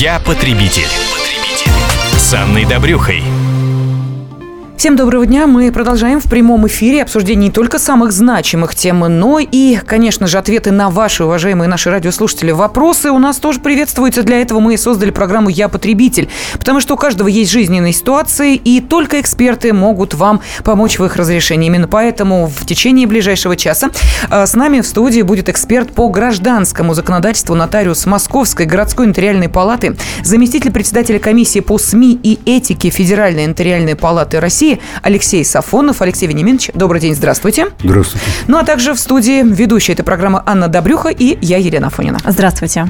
Я потребитель. С Анной Добрюхой. Всем доброго дня. Мы продолжаем в прямом эфире обсуждение не только самых значимых тем, но и, конечно же, ответы на ваши, уважаемые наши радиослушатели, вопросы у нас тоже приветствуются. Для этого мы и создали программу «Я потребитель», потому что у каждого есть жизненные ситуации, и только эксперты могут вам помочь в их разрешении. Именно поэтому в течение ближайшего часа э, с нами в студии будет эксперт по гражданскому законодательству нотариус Московской городской нотариальной палаты, заместитель председателя комиссии по СМИ и этике Федеральной нотариальной палаты России России Алексей Сафонов. Алексей Вениминович, добрый день, здравствуйте. Здравствуйте. Ну а также в студии ведущая этой программы Анна Добрюха и я, Елена Фонина. Здравствуйте.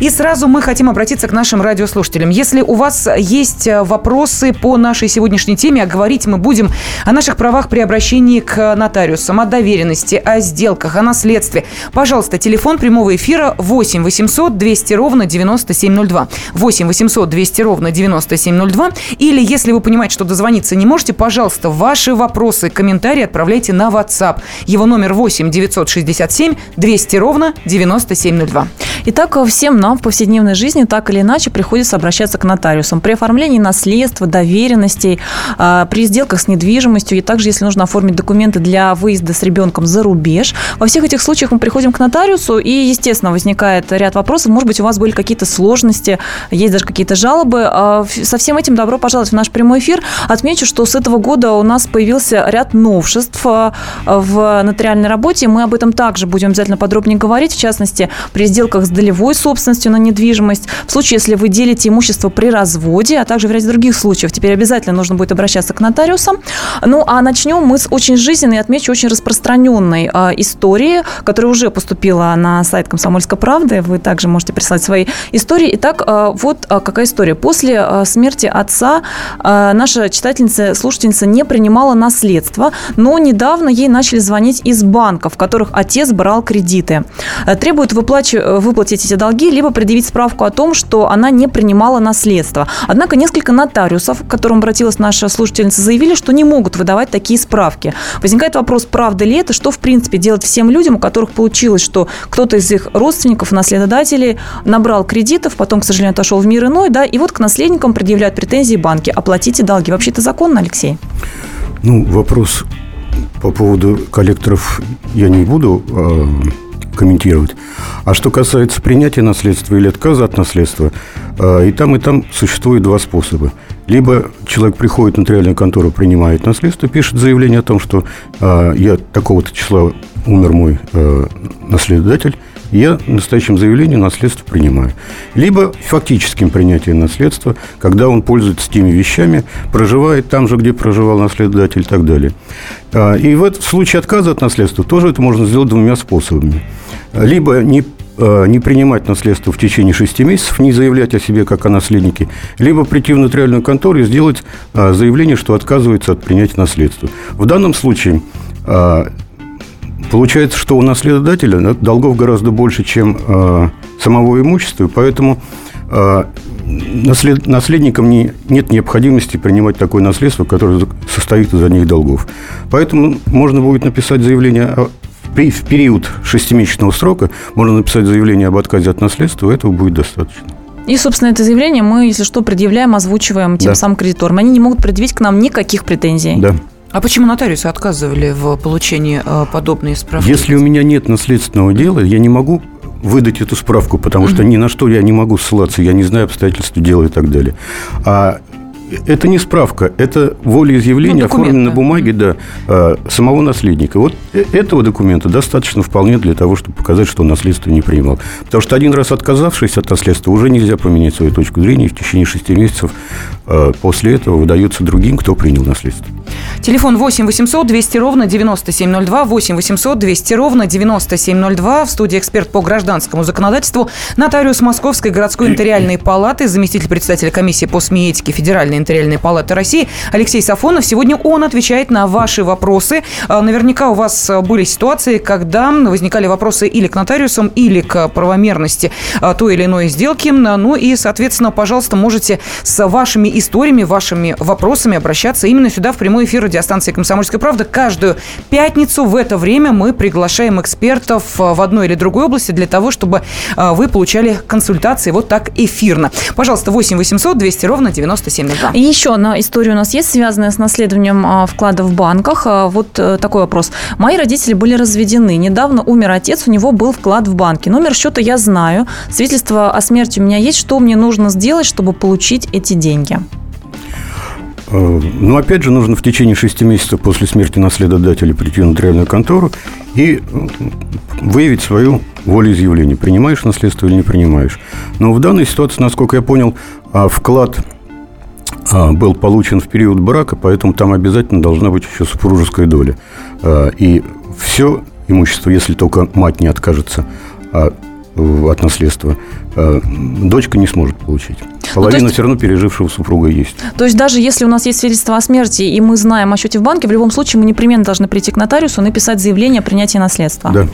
И сразу мы хотим обратиться к нашим радиослушателям. Если у вас есть э, вопросы по нашей сегодняшней теме, а говорить мы будем о наших правах при обращении к нотариусам, о доверенности, о сделках, о наследстве. Пожалуйста, телефон прямого эфира 8 800 200 ровно 9702. 8 800 200 ровно 9702. Или, если вы понимаете, что дозвониться не можете, пожалуйста, ваши вопросы, комментарии отправляйте на WhatsApp. Его номер 8 967 200 ровно 9702. Итак, всем нам в повседневной жизни так или иначе приходится обращаться к нотариусам при оформлении наследства, доверенностей, а, при сделках с недвижимостью и также, если нужно оформить документы для выезда с ребенком за рубеж. Во всех этих случаях мы приходим к нотариусу и, естественно, возникает ряд вопросов. Может быть, у вас были какие-то сложности, есть даже какие-то жалобы. А, со всем этим добро пожаловать в наш прямой эфир. Отмечу, что с этого этого года у нас появился ряд новшеств э, в нотариальной работе. Мы об этом также будем обязательно подробнее говорить, в частности, при сделках с долевой собственностью на недвижимость, в случае, если вы делите имущество при разводе, а также в ряде других случаев. Теперь обязательно нужно будет обращаться к нотариусам. Ну, а начнем мы с очень жизненной, отмечу, очень распространенной э, истории, которая уже поступила на сайт «Комсомольской правды». Вы также можете прислать свои истории. Итак, э, вот какая история. После смерти отца наша читательница, слушательница слушательница не принимала наследство, но недавно ей начали звонить из банков, в которых отец брал кредиты. Э, требуют выплач... Э, выплатить эти долги, либо предъявить справку о том, что она не принимала наследство. Однако несколько нотариусов, к которым обратилась наша слушательница, заявили, что не могут выдавать такие справки. Возникает вопрос, правда ли это, что в принципе делать всем людям, у которых получилось, что кто-то из их родственников, наследодателей набрал кредитов, потом, к сожалению, отошел в мир иной, да, и вот к наследникам предъявляют претензии банки. Оплатите долги. Вообще это законно, Алексей? Алексей? Ну, вопрос по поводу коллекторов я не буду э, комментировать. А что касается принятия наследства или отказа от наследства, э, и там, и там существует два способа. Либо человек приходит в нотариальную контору, принимает наследство, пишет заявление о том, что э, я такого-то числа умер мой э, наследодатель, я настоящим заявлением наследство принимаю. Либо фактическим принятием наследства, когда он пользуется теми вещами, проживает там же, где проживал наследодатель и так далее. А, и в, в случае отказа от наследства тоже это можно сделать двумя способами. Либо не не принимать наследство в течение шести месяцев, не заявлять о себе как о наследнике, либо прийти в нотариальную контору и сделать а, заявление, что отказывается от принятия наследства. В данном случае Получается, что у наследодателя долгов гораздо больше, чем э, самого имущества, поэтому э, наслед, наследникам не, нет необходимости принимать такое наследство, которое состоит из одних долгов. Поэтому можно будет написать заявление о, в период шестимесячного срока, можно написать заявление об отказе от наследства, этого будет достаточно. И, собственно, это заявление мы, если что, предъявляем, озвучиваем тем да. самым кредиторам. Они не могут предъявить к нам никаких претензий. Да. А почему нотариусы отказывали в получении э, подобной справки? Если у меня нет наследственного дела, я не могу выдать эту справку, потому что ни на что я не могу ссылаться, я не знаю обстоятельств дела и так далее. А это не справка, это волеизъявление, ну, оформленное на бумаге да, а, самого наследника. Вот э, этого документа достаточно вполне для того, чтобы показать, что он наследство не принимал. Потому что один раз отказавшись от наследства, уже нельзя поменять свою точку зрения. В течение шести месяцев а, после этого выдается другим, кто принял наследство. Телефон 8 800 200 ровно 9702, 8 800 200 ровно 9702. В студии эксперт по гражданскому законодательству, нотариус Московской городской нотариальной палаты, заместитель председателя комиссии по СМИ этики Федеральной Нотариальной палаты России Алексей Сафонов. Сегодня он отвечает на ваши вопросы. А, наверняка у вас были ситуации, когда возникали вопросы или к нотариусам, или к правомерности а, той или иной сделки. Ну и, соответственно, пожалуйста, можете с вашими историями, вашими вопросами обращаться именно сюда, в прямой эфир радиостанции «Комсомольская правда». Каждую пятницу в это время мы приглашаем экспертов в одной или другой области для того, чтобы вы получали консультации вот так эфирно. Пожалуйста, 8 800 200 ровно 9702. И еще одна история у нас есть, связанная с наследованием а, вкладов в банках. А, вот э, такой вопрос. Мои родители были разведены. Недавно умер отец, у него был вклад в банке. Номер счета я знаю. Свидетельство о смерти у меня есть. Что мне нужно сделать, чтобы получить эти деньги? Э, ну, опять же, нужно в течение шести месяцев после смерти наследодателя прийти в нотариальную контору и выявить свою волеизъявление. Принимаешь наследство или не принимаешь. Но в данной ситуации, насколько я понял, а, вклад был получен в период брака, поэтому там обязательно должна быть еще супружеская доля. А, и все имущество, если только мать не откажется от наследства, дочка не сможет получить. Ну, Половина ну, есть... все равно пережившего супруга есть. То есть даже если у нас есть свидетельство о смерти, и мы знаем о счете в банке, в любом случае мы непременно должны прийти к нотариусу и написать заявление о принятии наследства. Да.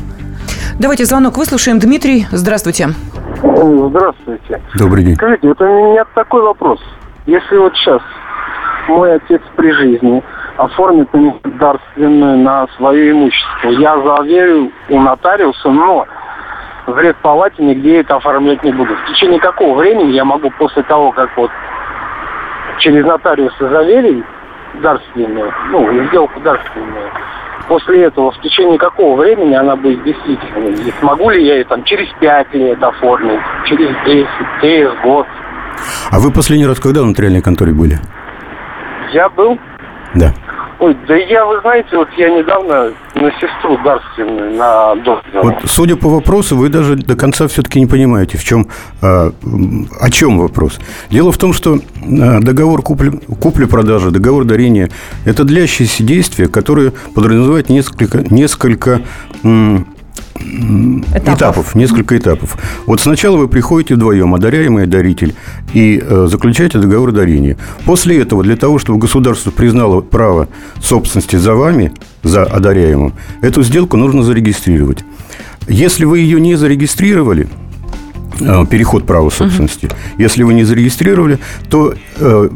Давайте звонок выслушаем. Дмитрий, здравствуйте. Здравствуйте. Добрый день. Скажите, вот у меня такой вопрос. Если вот сейчас мой отец при жизни оформит дарственную на свое имущество, я заверю у нотариуса, но в редпалате нигде это оформлять не буду. В течение какого времени я могу после того, как вот через нотариуса заверить дарственную, ну, сделку дарственную, после этого в течение какого времени она будет действительной? И смогу ли я ее там через пять лет оформить, через 10, через год? А вы последний раз когда в нотариальной конторе были? Я был. Да. Ой, да я, вы знаете, вот я недавно на сестру дарственную, на дочь. Вот, судя по вопросу, вы даже до конца все-таки не понимаете, в чем, а, о чем вопрос. Дело в том, что а, договор купли, купли-продажи, договор дарения – это длящиеся действия, которые подразумевают несколько, несколько этапов. этапов, несколько этапов. Вот сначала вы приходите вдвоем, одаряемый и даритель, и э, заключаете договор дарения. После этого, для того, чтобы государство признало право собственности за вами, за одаряемым, эту сделку нужно зарегистрировать. Если вы ее не зарегистрировали, э, переход права собственности, угу. если вы не зарегистрировали, то э,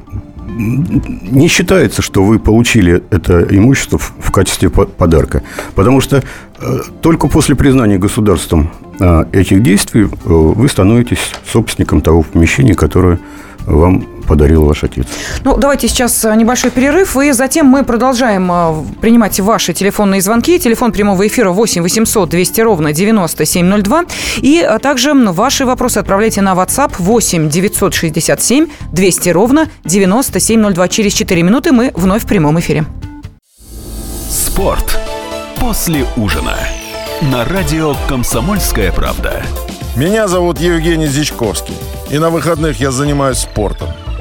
не считается, что вы получили это имущество в качестве подарка. Потому что э, только после признания государством э, этих действий э, вы становитесь собственником того помещения, которое вам подарил ваш отец. Ну, давайте сейчас э, небольшой перерыв, и затем мы продолжаем э, принимать ваши телефонные звонки. Телефон прямого эфира 8 800 200 ровно 9702. И э, также ваши вопросы отправляйте на WhatsApp 8 967 200 ровно 9702. Через 4 минуты мы вновь в прямом эфире. Спорт после ужина. На радио «Комсомольская правда». Меня зовут Евгений Зичковский. И на выходных я занимаюсь спортом.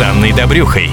Анной Добрюхой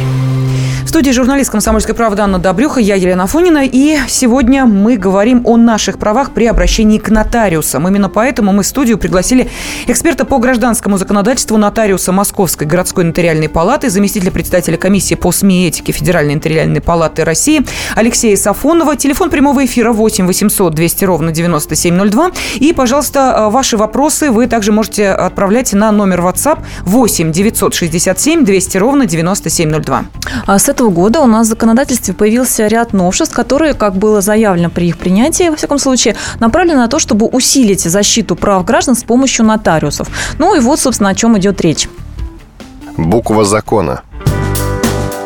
студии журналист «Комсомольской правды» Анна Добрюха, я Елена Фонина. И сегодня мы говорим о наших правах при обращении к нотариусам. Именно поэтому мы в студию пригласили эксперта по гражданскому законодательству нотариуса Московской городской нотариальной палаты, заместителя председателя комиссии по СМИ и этике Федеральной нотариальной палаты России Алексея Сафонова. Телефон прямого эфира 8 800 200 ровно 9702. И, пожалуйста, ваши вопросы вы также можете отправлять на номер WhatsApp 8 967 200 ровно 9702. А с этого года у нас в законодательстве появился ряд новшеств, которые, как было заявлено при их принятии, во всяком случае, направлены на то, чтобы усилить защиту прав граждан с помощью нотариусов. Ну и вот, собственно, о чем идет речь. Буква закона.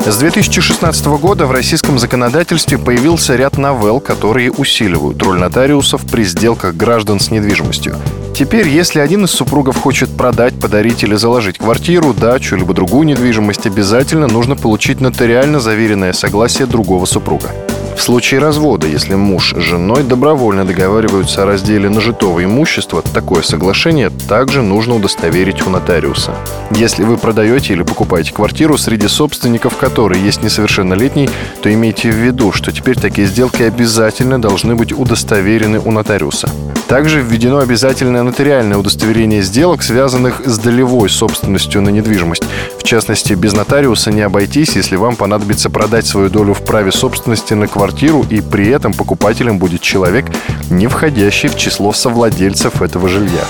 С 2016 года в российском законодательстве появился ряд новелл, которые усиливают роль нотариусов при сделках граждан с недвижимостью. Теперь, если один из супругов хочет продать, подарить или заложить квартиру, дачу, либо другую недвижимость, обязательно нужно получить нотариально заверенное согласие другого супруга. В случае развода, если муж с женой добровольно договариваются о разделе нажитого имущества, такое соглашение также нужно удостоверить у нотариуса. Если вы продаете или покупаете квартиру, среди собственников которой есть несовершеннолетний, то имейте в виду, что теперь такие сделки обязательно должны быть удостоверены у нотариуса. Также введено обязательное нотариальное удостоверение сделок, связанных с долевой собственностью на недвижимость. В частности, без нотариуса не обойтись, если вам понадобится продать свою долю в праве собственности на квартиру и при этом покупателем будет человек, не входящий в число совладельцев этого жилья.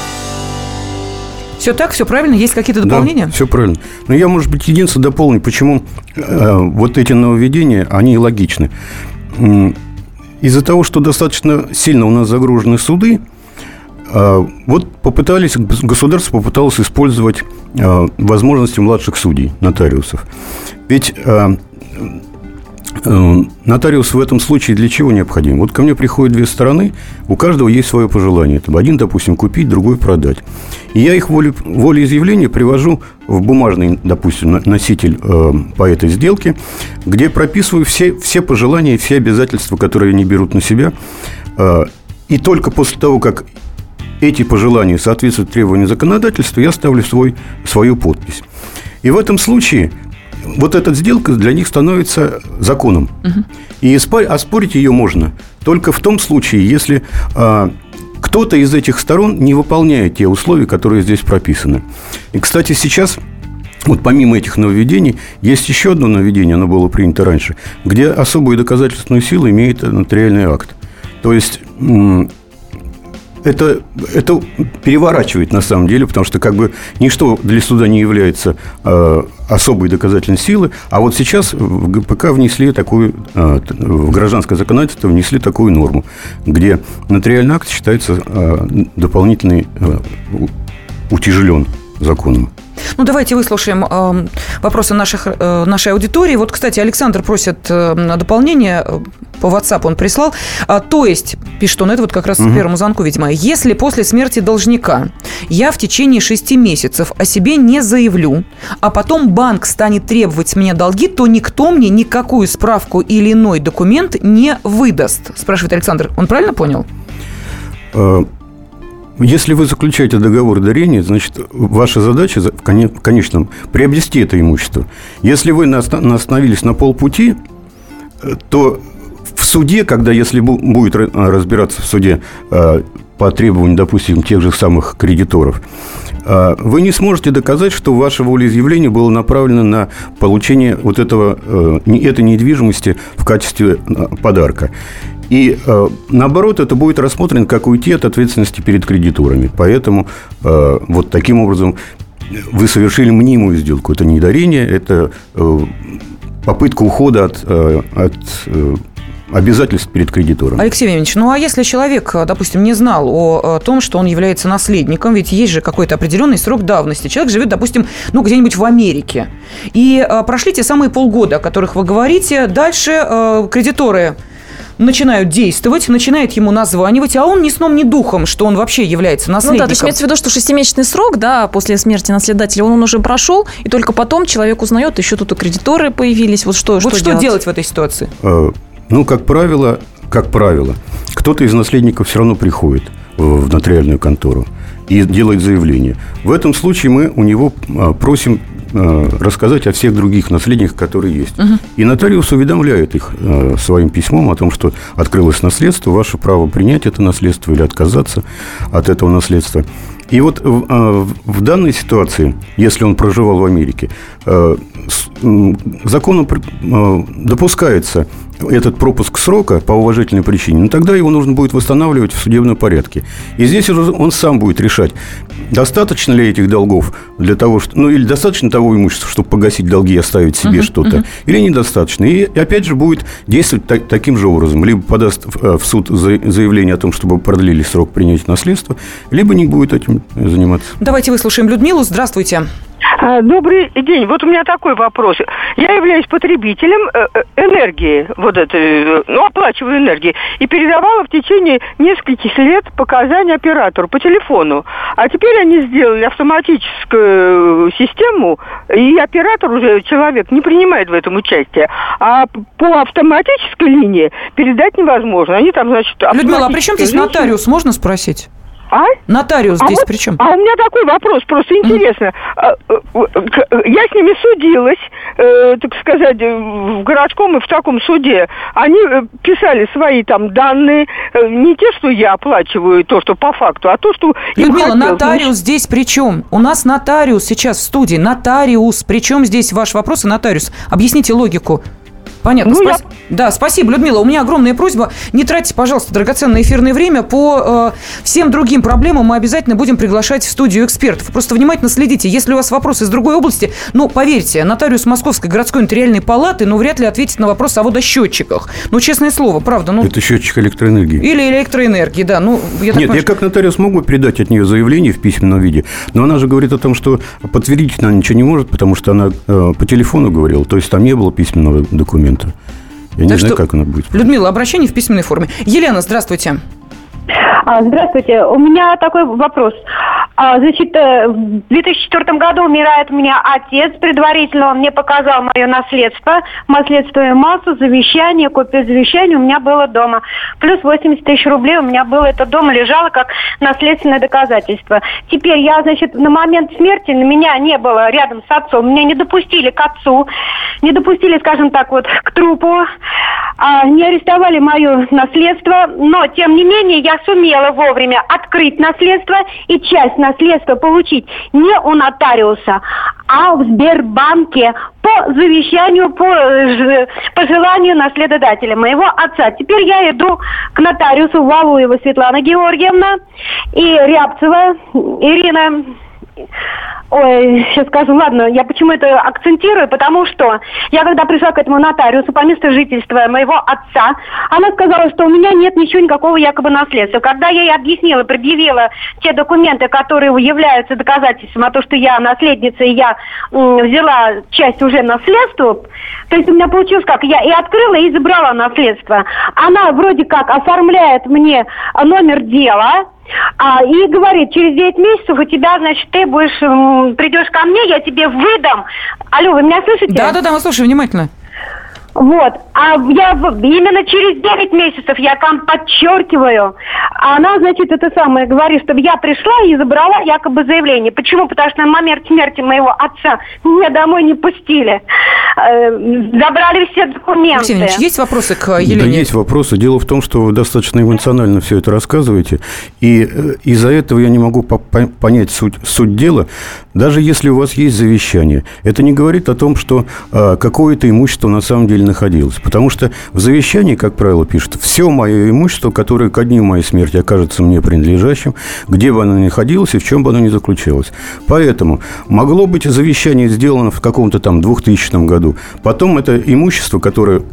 Все так, все правильно? Есть какие-то дополнения? Да, все правильно. Но я, может быть, единственное дополню, почему э, вот эти нововведения, они логичны. Из-за того, что достаточно сильно у нас загружены суды, э, вот попытались, государство попыталось использовать э, возможности младших судей, нотариусов. Ведь э, нотариус в этом случае для чего необходим? Вот ко мне приходят две стороны, у каждого есть свое пожелание. Там один, допустим, купить, другой продать. И я их воле, волеизъявление привожу в бумажный, допустим, носитель э, по этой сделке, где прописываю все, все пожелания, все обязательства, которые они берут на себя. Э, и только после того, как эти пожелания соответствуют требованиям законодательства, я ставлю свой, свою подпись. И в этом случае вот эта сделка для них становится законом. Угу. И оспорить ее можно только в том случае, если а, кто-то из этих сторон не выполняет те условия, которые здесь прописаны. И, кстати, сейчас вот помимо этих нововведений, есть еще одно нововведение, оно было принято раньше, где особую доказательственную силу имеет нотариальный акт. То есть это, это переворачивает на самом деле, потому что как бы ничто для суда не является э, особой доказательной силы, а вот сейчас в ГПК внесли такую, э, в гражданское законодательство внесли такую норму, где нотариальный акт считается э, дополнительный, э, утяжелен законом. Ну, давайте выслушаем э, вопросы наших, э, нашей аудитории. Вот, кстати, Александр просит э, дополнение э, по WhatsApp он прислал. А, то есть, пишет он, это вот как раз угу. первому звонку, видимо, если после смерти должника я в течение шести месяцев о себе не заявлю, а потом банк станет требовать с меня долги, то никто мне никакую справку или иной документ не выдаст, спрашивает Александр. Он правильно понял? Если вы заключаете договор дарения, значит, ваша задача в конечном приобрести это имущество. Если вы остановились на полпути, э, то в суде, когда, если будет разбираться в суде э, по требованию, допустим, тех же самых кредиторов, э, вы не сможете доказать, что ваше волеизъявление было направлено на получение вот этого, этой недвижимости в качестве подарка. И э, наоборот, это будет рассмотрено как уйти от ответственности перед кредиторами. Поэтому э, вот таким образом вы совершили мнимую сделку. Это не дарение, это э, попытка ухода от, от обязательств перед кредитором. Алексей Владимирович, ну а если человек, допустим, не знал о, том, что он является наследником, ведь есть же какой-то определенный срок давности. Человек живет, допустим, ну где-нибудь в Америке. И прошли те самые полгода, о которых вы говорите. Дальше кредиторы начинают действовать, начинает ему названивать, а он ни сном, ни духом, что он вообще является наследником. Ну да, то есть имеется в виду, что шестимесячный срок, да, после смерти наследодателя, он, он уже прошел, и только потом человек узнает, еще тут и кредиторы появились. Вот что, вот что, что делать? делать в этой ситуации? Э, ну, как правило, как правило, кто-то из наследников все равно приходит в нотариальную контору и делает заявление. В этом случае мы у него а, просим рассказать о всех других наследниках, которые есть. Угу. И нотариус уведомляет их э, своим письмом о том, что открылось наследство, ваше право принять это наследство или отказаться от этого наследства. И вот в, э, в данной ситуации, если он проживал в Америке, законом допускается этот пропуск срока по уважительной причине, но тогда его нужно будет восстанавливать в судебном порядке. И здесь он сам будет решать, достаточно ли этих долгов для того, что, ну или достаточно того имущества, чтобы погасить долги и оставить себе uh-huh, что-то, uh-huh. или недостаточно. И опять же будет действовать так, таким же образом. Либо подаст э, в суд заявление о том, чтобы продлили срок принятия наследства, либо не будет этим заниматься. Давайте выслушаем Людмилу. Здравствуйте. А, добрый день. Вот у меня такой вопрос. Я являюсь потребителем э, э, энергии, вот этой, ну, оплачиваю энергии, и передавала в течение нескольких лет показания оператору по телефону. А теперь они сделали автоматическую систему, и оператор уже, человек, не принимает в этом участие. А по автоматической линии передать невозможно. Они там, значит... Людмила, а при чем здесь нотариус, можно спросить? А? Нотариус а здесь вот, при чем? А у меня такой вопрос, просто интересно. Mm. Я с ними судилась, э, так сказать, в городском и в таком суде. Они писали свои там данные, не те, что я оплачиваю, то, что по факту, а то, что... Людмила, нотариус здесь при чем? У нас нотариус сейчас в студии, нотариус. При чем здесь ваш вопрос и нотариус? Объясните логику. Понятно. Ну, Спас... я... Да, спасибо, Людмила. У меня огромная просьба. Не тратьте, пожалуйста, драгоценное эфирное время. По э, всем другим проблемам мы обязательно будем приглашать в студию экспертов. Просто внимательно следите. Если у вас вопросы из другой области, ну, поверьте, нотариус Московской городской нотариальной палаты, ну, вряд ли ответит на вопрос о водосчетчиках. Ну, честное слово, правда. Ну... Это счетчик электроэнергии. Или электроэнергии, да. Ну, я Нет, понимаю, я как нотариус могу передать от нее заявление в письменном виде, но она же говорит о том, что подтвердить она ничего не может, потому что она э, по телефону говорила, то есть там не было письменного документа. Я так не знаю, как она будет. Людмила, обращение в письменной форме. Елена, здравствуйте. А, здравствуйте. У меня такой вопрос. А, значит, э, в 2004 году умирает у меня отец предварительно. Он мне показал мое наследство. Наследство массу, завещание, копию завещания у меня было дома. Плюс 80 тысяч рублей у меня было это дома, лежало как наследственное доказательство. Теперь я, значит, на момент смерти на меня не было рядом с отцом. Меня не допустили к отцу, не допустили, скажем так, вот к трупу. А, не арестовали мое наследство, но, тем не менее, я сумела вовремя открыть наследство и часть получить не у нотариуса, а в Сбербанке по завещанию, по, э, по желанию наследодателя, моего отца. Теперь я иду к нотариусу Валуева Светлана Георгиевна и Рябцева Ирина Ой, сейчас скажу, ладно, я почему это акцентирую, потому что я когда пришла к этому нотариусу по месту жительства моего отца, она сказала, что у меня нет ничего никакого якобы наследства. Когда я ей объяснила, предъявила те документы, которые являются доказательством о том, что я наследница, и я м, взяла часть уже наследства, то есть у меня получилось как, я и открыла, и забрала наследство. Она вроде как оформляет мне номер дела, а, и говорит, через 9 месяцев у тебя, значит, ты будешь, придешь ко мне, я тебе выдам. Алло, вы меня слышите? Да, да, да, мы слушаем внимательно. Вот. А я именно через 9 месяцев, я там подчеркиваю, она, значит, это самое говорит, чтобы я пришла и забрала якобы заявление. Почему? Потому что на момент смерти моего отца меня домой не пустили. Э, забрали все документы. Алексей Ильич, есть вопросы к Елене? Да, есть вопросы. Дело в том, что вы достаточно эмоционально все это рассказываете. И э, из-за этого я не могу понять суть, суть дела. Даже если у вас есть завещание, это не говорит о том, что а, какое-то имущество на самом деле находилось. Потому что в завещании, как правило, пишут, все мое имущество, которое ко дню моей смерти окажется мне принадлежащим, где бы оно ни находилось и в чем бы оно ни заключалось. Поэтому могло быть завещание сделано в каком-то там 2000 году. Потом это имущество, которое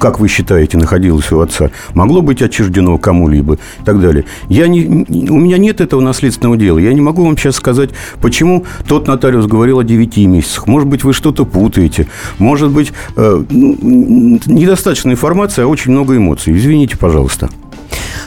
как вы считаете, находилось у отца, могло быть отчуждено кому-либо и так далее. Я не, у меня нет этого наследственного дела. Я не могу вам сейчас сказать, почему тот нотариус говорил о 9 месяцах. Может быть, вы что-то путаете. Может быть, э, ну, недостаточно информации, а очень много эмоций. Извините, пожалуйста.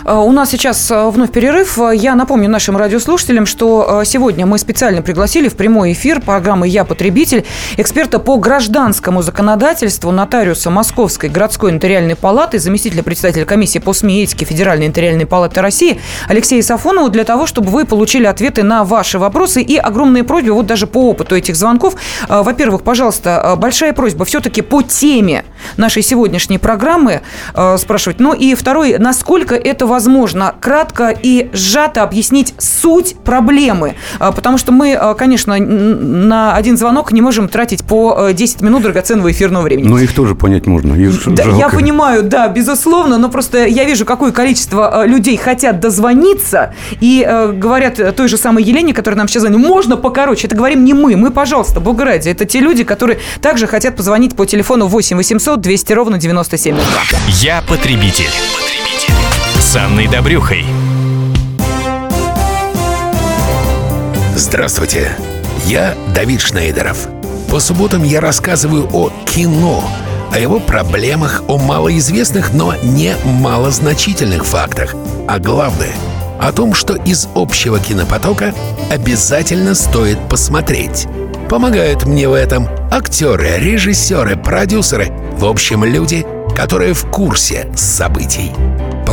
Э, у нас сейчас э, вновь перерыв. Я напомню нашим радиослушателям, что э, сегодня мы специально пригласили в прямой эфир программы «Я потребитель» эксперта по гражданскому законодательству нотариуса Московской городской нотариальной палаты, заместителя председателя комиссии по СМИ этике Федеральной нотариальной палаты России Алексея Сафонова для того, чтобы вы получили ответы на ваши вопросы и огромные просьбы, вот даже по опыту этих звонков. Во-первых, пожалуйста, большая просьба все-таки по теме нашей сегодняшней программы спрашивать. Ну и второй, насколько это возможно кратко и сжато объяснить суть проблемы. А, потому что мы, а, конечно, на один звонок не можем тратить по 10 э, минут драгоценного эфирного времени. Но их тоже понять можно. Их да, я понимаю, да, безусловно, но просто я вижу, какое количество э, людей хотят дозвониться и э, говорят той же самой Елене, которая нам сейчас звонит, можно покороче. Это говорим не мы, мы, пожалуйста, бога ради. Это те люди, которые также хотят позвонить по телефону 8 800 200 ровно 97 Я потребитель. потребитель с Анной Добрюхой. Здравствуйте. Я Давид Шнейдеров. По субботам я рассказываю о кино, о его проблемах, о малоизвестных, но не малозначительных фактах. А главное — о том, что из общего кинопотока обязательно стоит посмотреть. Помогают мне в этом актеры, режиссеры, продюсеры, в общем, люди, которые в курсе событий.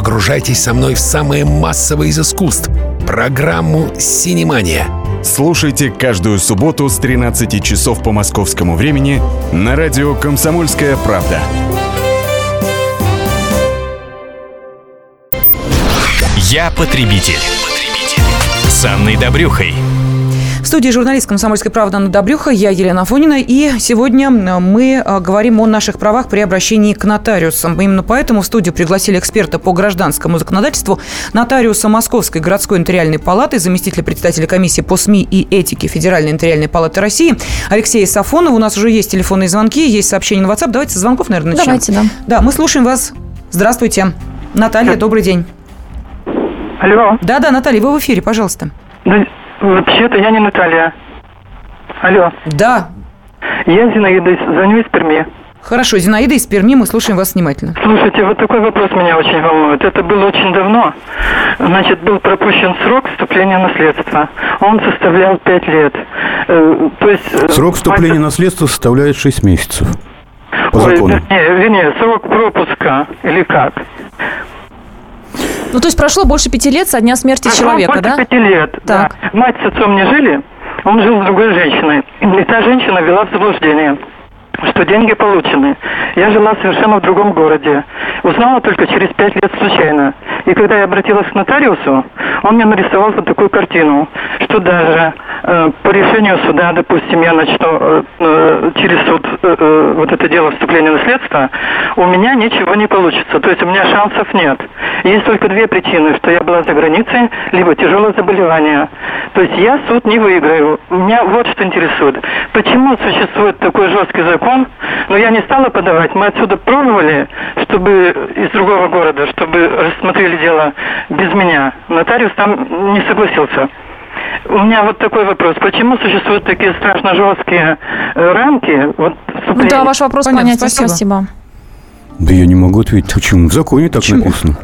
Погружайтесь со мной в самое массовое из искусств — программу «Синемания». Слушайте каждую субботу с 13 часов по московскому времени на радио «Комсомольская правда». Я потребитель. потребитель. С Анной Добрюхой. В студии журналист «Комсомольской правды» Анна Добрюха, я Елена Фонина. И сегодня мы а, говорим о наших правах при обращении к нотариусам. Именно поэтому в студию пригласили эксперта по гражданскому законодательству, нотариуса Московской городской нотариальной палаты, заместителя председателя комиссии по СМИ и этике Федеральной нотариальной палаты России Алексея Сафонова. У нас уже есть телефонные звонки, есть сообщения на WhatsApp. Давайте со звонков, наверное, начнем. Давайте, да. Да, мы слушаем вас. Здравствуйте. Наталья, добрый день. Алло. Да-да, Наталья, вы в эфире, пожалуйста. Вообще-то я не Наталья. Алло. Да. Я Зинаида, звоню из Перми. Хорошо, Зинаида из Перми, мы слушаем вас внимательно. Слушайте, вот такой вопрос меня очень волнует. Это было очень давно. Значит, был пропущен срок вступления в наследство. Он составлял 5 лет. Э, то есть... э, Срок вступления в наследство составляет 6 месяцев. По Ой, закону. вернее, вернее, срок пропуска или как? Ну, то есть прошло больше пяти лет со дня смерти Прошло человека, больше да? пяти лет, Так. да. Мать с отцом не жили, он жил с другой женщиной. И та женщина вела в заблуждение что деньги получены. Я жила совершенно в другом городе. Узнала только через пять лет случайно. И когда я обратилась к нотариусу, он мне нарисовал вот такую картину, что даже э, по решению суда, допустим, я начну э, э, через суд э, э, вот это дело вступления в наследство, у меня ничего не получится. То есть у меня шансов нет. Есть только две причины, что я была за границей, либо тяжелое заболевание. То есть я суд не выиграю. Меня вот что интересует. Почему существует такой жесткий закон, но я не стала подавать. Мы отсюда пробовали, чтобы из другого города, чтобы рассмотрели дело без меня. Нотариус там не согласился. У меня вот такой вопрос. Почему существуют такие страшно жесткие э, рамки? Вот, вступления? Да, ваш вопрос понятен. спасибо. Спасибо. Да я не могу ответить, почему. В законе так Почему? написано.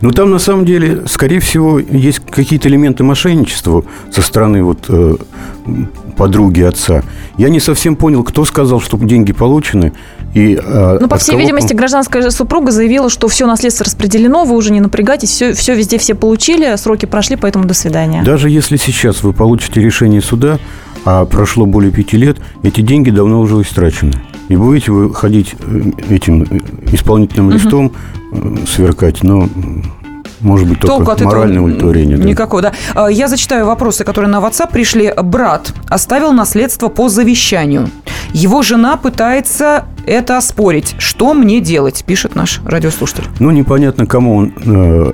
Но там, на самом деле, скорее всего, есть какие-то элементы мошенничества со стороны вот, э, подруги отца. Я не совсем понял, кто сказал, что деньги получены. И, э, Ну, по всей кого видимости, гражданская супруга заявила, что все наследство распределено, вы уже не напрягайтесь, все, все везде все получили, сроки прошли, поэтому до свидания. Даже если сейчас вы получите решение суда, а прошло более пяти лет, эти деньги давно уже истрачены. И будете вы ходить э, этим э, исполнительным листом, э, сверкать, но, может быть, Толку только от этого моральное удовлетворение. да. Никакого, да. А, Я зачитаю вопросы, которые на WhatsApp пришли. Брат оставил наследство по завещанию. Его жена пытается это оспорить. Что мне делать, пишет наш радиослушатель. Ну, непонятно, кому он э,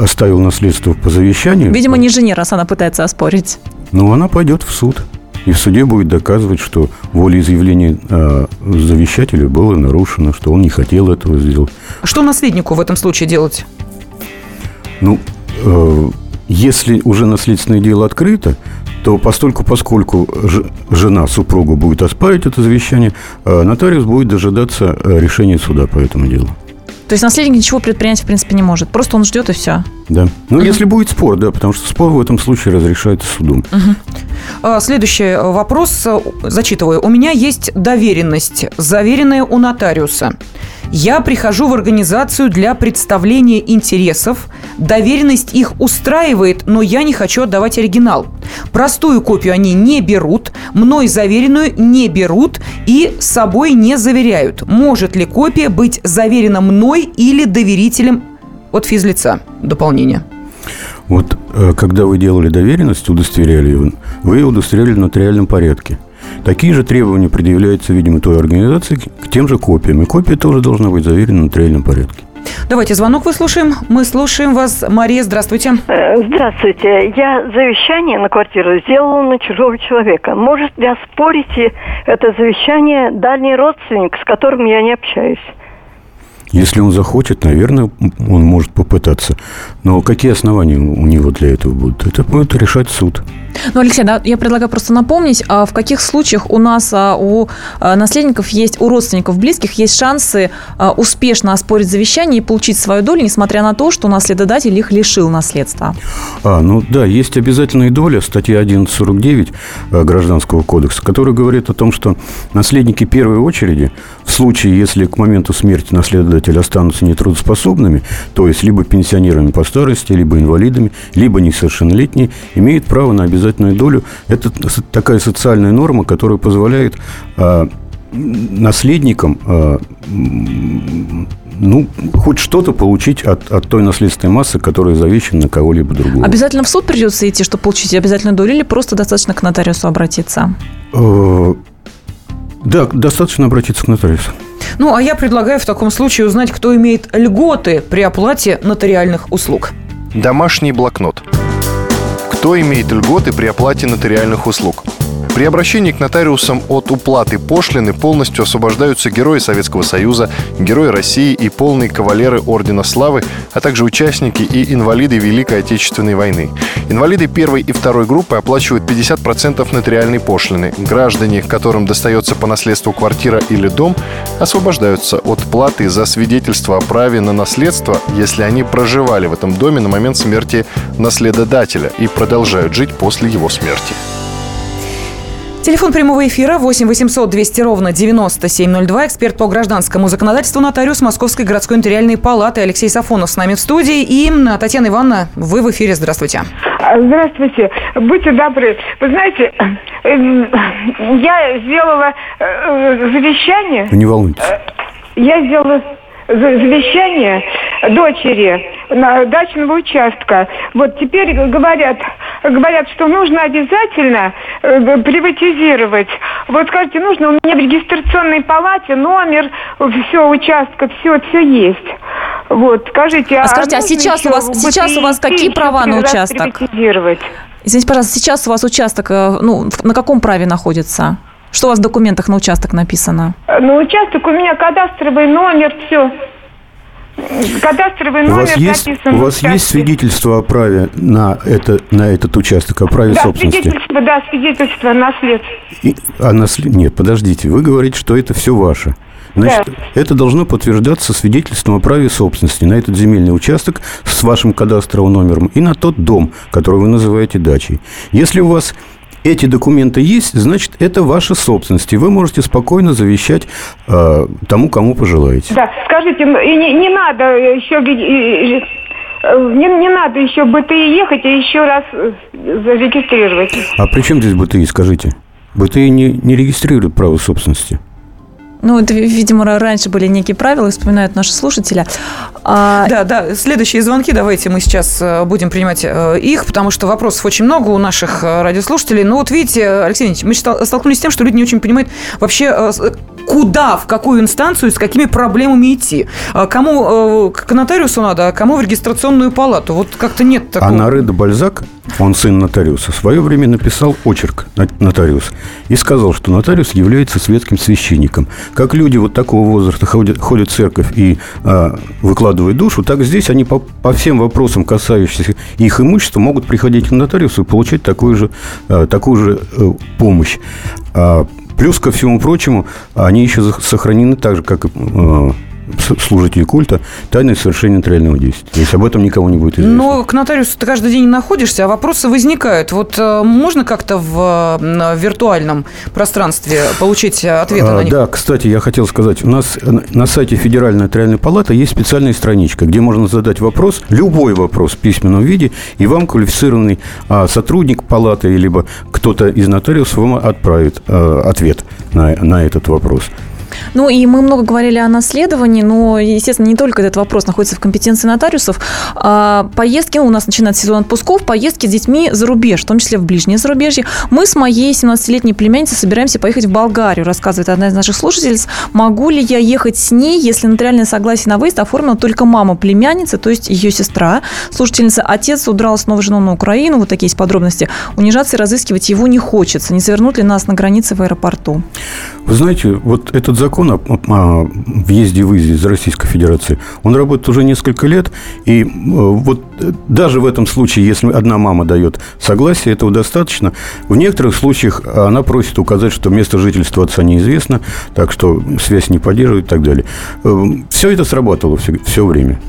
оставил наследство по завещанию. Видимо, не жене, раз она пытается оспорить. Но она пойдет в суд. И в суде будет доказывать, что волеизъявление э, завещателя было нарушено, что он не хотел этого сделать. Что наследнику в этом случае делать? Ну, э, если уже наследственное дело открыто, то постольку, поскольку жена, супруга будет оспаривать это завещание, э, нотариус будет дожидаться решения суда по этому делу. То есть наследник ничего предпринять, в принципе, не может. Просто он ждет и все. Да. Ну, если будет спор, да, потому что спор в этом случае разрешается судом. А, Следующий э, вопрос, э, зачитываю. У меня есть доверенность, заверенная у нотариуса. Я прихожу в организацию для представления интересов. Доверенность их устраивает, но я не хочу отдавать оригинал. Простую копию они не берут, мной заверенную не берут и собой не заверяют. Может ли копия быть заверена мной или доверителем от физлица? Дополнение. Вот э, когда вы делали доверенность, удостоверяли ее, вы ее удостоверяли в нотариальном порядке. Такие же требования предъявляются, видимо, той организации к тем же копиям. И копия тоже должна быть заверена в нотариальном порядке. Давайте звонок выслушаем. Мы слушаем вас. Мария, здравствуйте. Э, Здравствуйте. Я завещание на квартиру сделала на чужого человека. Может ли оспорить это завещание дальний родственник, с которым я не общаюсь? Если он захочет, наверное, он может попытаться. Но какие основания у него для этого будут? Это будет решать суд. Ну, Алексей, да, я предлагаю просто напомнить, а в каких случаях у нас а, у а, наследников есть, у родственников близких есть шансы успешно оспорить завещание и получить свою долю, несмотря на то, что наследодатель их лишил наследства. А, ну да, есть обязательная доля, статья 1149 Гражданского кодекса, которая говорит о том, что наследники первой очереди в случае, если к моменту смерти наследодателя останутся нетрудоспособными, то есть либо пенсионерами по старости, либо инвалидами, либо несовершеннолетние, имеют право на обязательную долю. Это такая социальная норма, которая позволяет э, наследникам э, ну, хоть что-то получить от, от той наследственной массы, которая завещена на кого-либо другого. Обязательно в суд придется идти, чтобы получить обязательную долю, или просто достаточно к нотариусу обратиться? Э, да, достаточно обратиться к нотариусу. Ну, а я предлагаю в таком случае узнать, кто имеет льготы при оплате нотариальных услуг. Домашний блокнот. Кто имеет льготы при оплате нотариальных услуг? При обращении к нотариусам от уплаты пошлины полностью освобождаются герои Советского Союза, герои России и полные кавалеры Ордена Славы, а также участники и инвалиды Великой Отечественной войны. Инвалиды первой и второй группы оплачивают 50% нотариальной пошлины. Граждане, которым достается по наследству квартира или дом, освобождаются от платы за свидетельство о праве на наследство, если они проживали в этом доме на момент смерти наследодателя и продолжают жить после его смерти. Телефон прямого эфира 8 800 200 ровно 9702. Эксперт по гражданскому законодательству, нотариус Московской городской нотариальной палаты Алексей Сафонов с нами в студии. И Татьяна Ивановна, вы в эфире. Здравствуйте. А, здравствуйте. Будьте добры. Вы знаете, эм, я сделала э, завещание. Не волнуйтесь. Э, я сделала завещание дочери на дачного участка. Вот теперь говорят, говорят, что нужно обязательно э, приватизировать. Вот скажите, нужно у меня в регистрационной палате номер, все участка, все, все есть. Вот, скажите, а, а скажите, а сейчас у вас сейчас у вас какие права на участок? Извините, пожалуйста, сейчас у вас участок, э, ну, на каком праве находится? Что у вас в документах на участок написано? На участок у меня кадастровый номер, все. Кадастровый номер у вас есть, написан. У вас есть свидетельство о праве на, это, на этот участок, о праве да, собственности? Свидетельство, да, свидетельство наследства. И, а наслед... Нет, подождите, вы говорите, что это все ваше. Значит, да. это должно подтверждаться свидетельством о праве собственности на этот земельный участок с вашим кадастровым номером и на тот дом, который вы называете дачей. Если у вас эти документы есть, значит, это ваша собственность, и вы можете спокойно завещать э, тому, кому пожелаете. Да, скажите, ну, и не, не надо еще не, не надо еще БТИ ехать и еще раз э, зарегистрировать. А при чем здесь БТИ, скажите? БТИ не, не регистрирует право собственности. Ну, это, видимо, раньше были некие правила, вспоминают наши слушатели. А... Да, да, следующие звонки, давайте мы сейчас э, будем принимать э, их, потому что вопросов очень много у наших э, радиослушателей. Ну, вот видите, Алексей Ильич, мы столкнулись с тем, что люди не очень понимают вообще, куда, в какую инстанцию, с какими проблемами идти. А кому к нотариусу надо, а кому в регистрационную палату. Вот как-то нет такого. А Наре де Бальзак, он сын нотариуса, в свое время написал очерк нотариус и сказал, что нотариус является светским священником. Как люди вот такого возраста ходят, ходят в церковь и а, выкладывают душу, так здесь они по, по всем вопросам, касающимся их имущества, могут приходить к нотариусу и получать такую же, а, такую же а, помощь. Плюс ко всему прочему, они еще сохранены так же, как и а, служителей культа тайное совершение нотариального действия. То есть об этом никому не будет известно. Но к нотариусу ты каждый день находишься, а вопросы возникают. Вот э, можно как-то в, в виртуальном пространстве получить ответы а, на них? Да, кстати, я хотел сказать, у нас на сайте Федеральной нотариальной палаты есть специальная страничка, где можно задать вопрос, любой вопрос в письменном виде, и вам квалифицированный а, сотрудник палаты, либо кто-то из нотариусов вам отправит а, ответ на, на этот вопрос. Ну и мы много говорили о наследовании, но, естественно, не только этот вопрос находится в компетенции нотариусов. А поездки, ну, у нас начинается сезон отпусков, поездки с детьми за рубеж, в том числе в ближнее зарубежье. Мы с моей 17-летней племянницей собираемся поехать в Болгарию, рассказывает одна из наших слушательниц. Могу ли я ехать с ней, если нотариальное согласие на выезд оформила только мама племянницы, то есть ее сестра? Слушательница, отец удрал с новой женой на Украину, вот такие есть подробности. Унижаться и разыскивать его не хочется. Не завернут ли нас на границе в аэропорту? Вы знаете, вот этот закон о, о въезде и выезде из Российской Федерации, он работает уже несколько лет, и э, вот даже в этом случае, если одна мама дает согласие, этого достаточно. В некоторых случаях она просит указать, что место жительства отца неизвестно, так что связь не поддерживает и так далее. Э, все это срабатывало все, все время.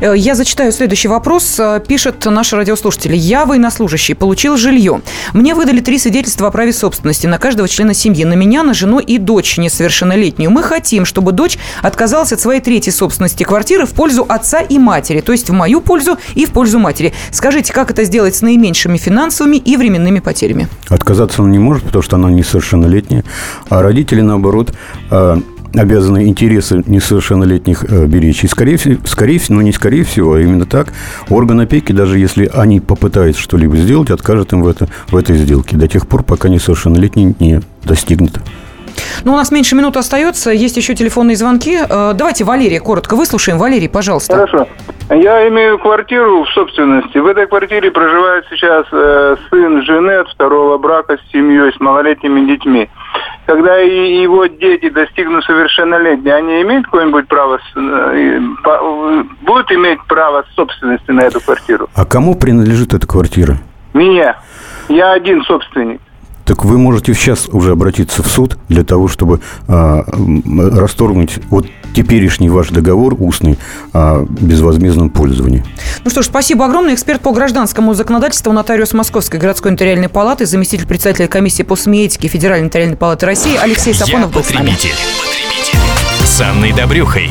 Э, я зачитаю следующий вопрос. Э, пишет наш радиослушатель. Я военнослужащий, получил жилье. Мне выдали три свидетельства о праве собственности на каждого члена семьи. На меня, на жену и дочь несовершеннолетнюю. Мы хотим, чтобы дочь отказалась от своей третьей собственности квартиры в пользу отца и матери. То есть в мою пользу и в пользу матери. Скажите, как это сделать с наименьшими финансовыми и временными потерями? Отказаться она не может, потому что она несовершеннолетняя. А родители, наоборот, а, обязаны интересы несовершеннолетних э, беречь. И, скорее, скорее всего, ну, не скорее всего, а именно так, орган опеки, даже если они попытаются что-либо сделать, откажет им в, это, в этой сделке до тех пор, пока несовершеннолетний не достигнет. Ну, у нас меньше минуты остается, есть еще телефонные звонки. Э, давайте Валерия коротко выслушаем. Валерий, пожалуйста. Хорошо. Я имею квартиру в собственности. В этой квартире проживает сейчас э, сын жены от второго брака с семьей, с малолетними детьми когда и его дети достигнут совершеннолетия, они имеют какое-нибудь право, э, будут иметь право собственности на эту квартиру? А кому принадлежит эта квартира? Мне. Я один собственник. Так вы можете сейчас уже обратиться в суд для того, чтобы а, расторгнуть вот теперешний ваш договор устный о безвозмездном пользовании. Ну что ж, спасибо огромное. Эксперт по гражданскому законодательству, нотариус Московской городской нотариальной палаты, заместитель председателя комиссии по СМИ-этике Федеральной нотариальной палаты России Алексей Сафонов Я потребитель. потребитель. С Анной Добрюхой.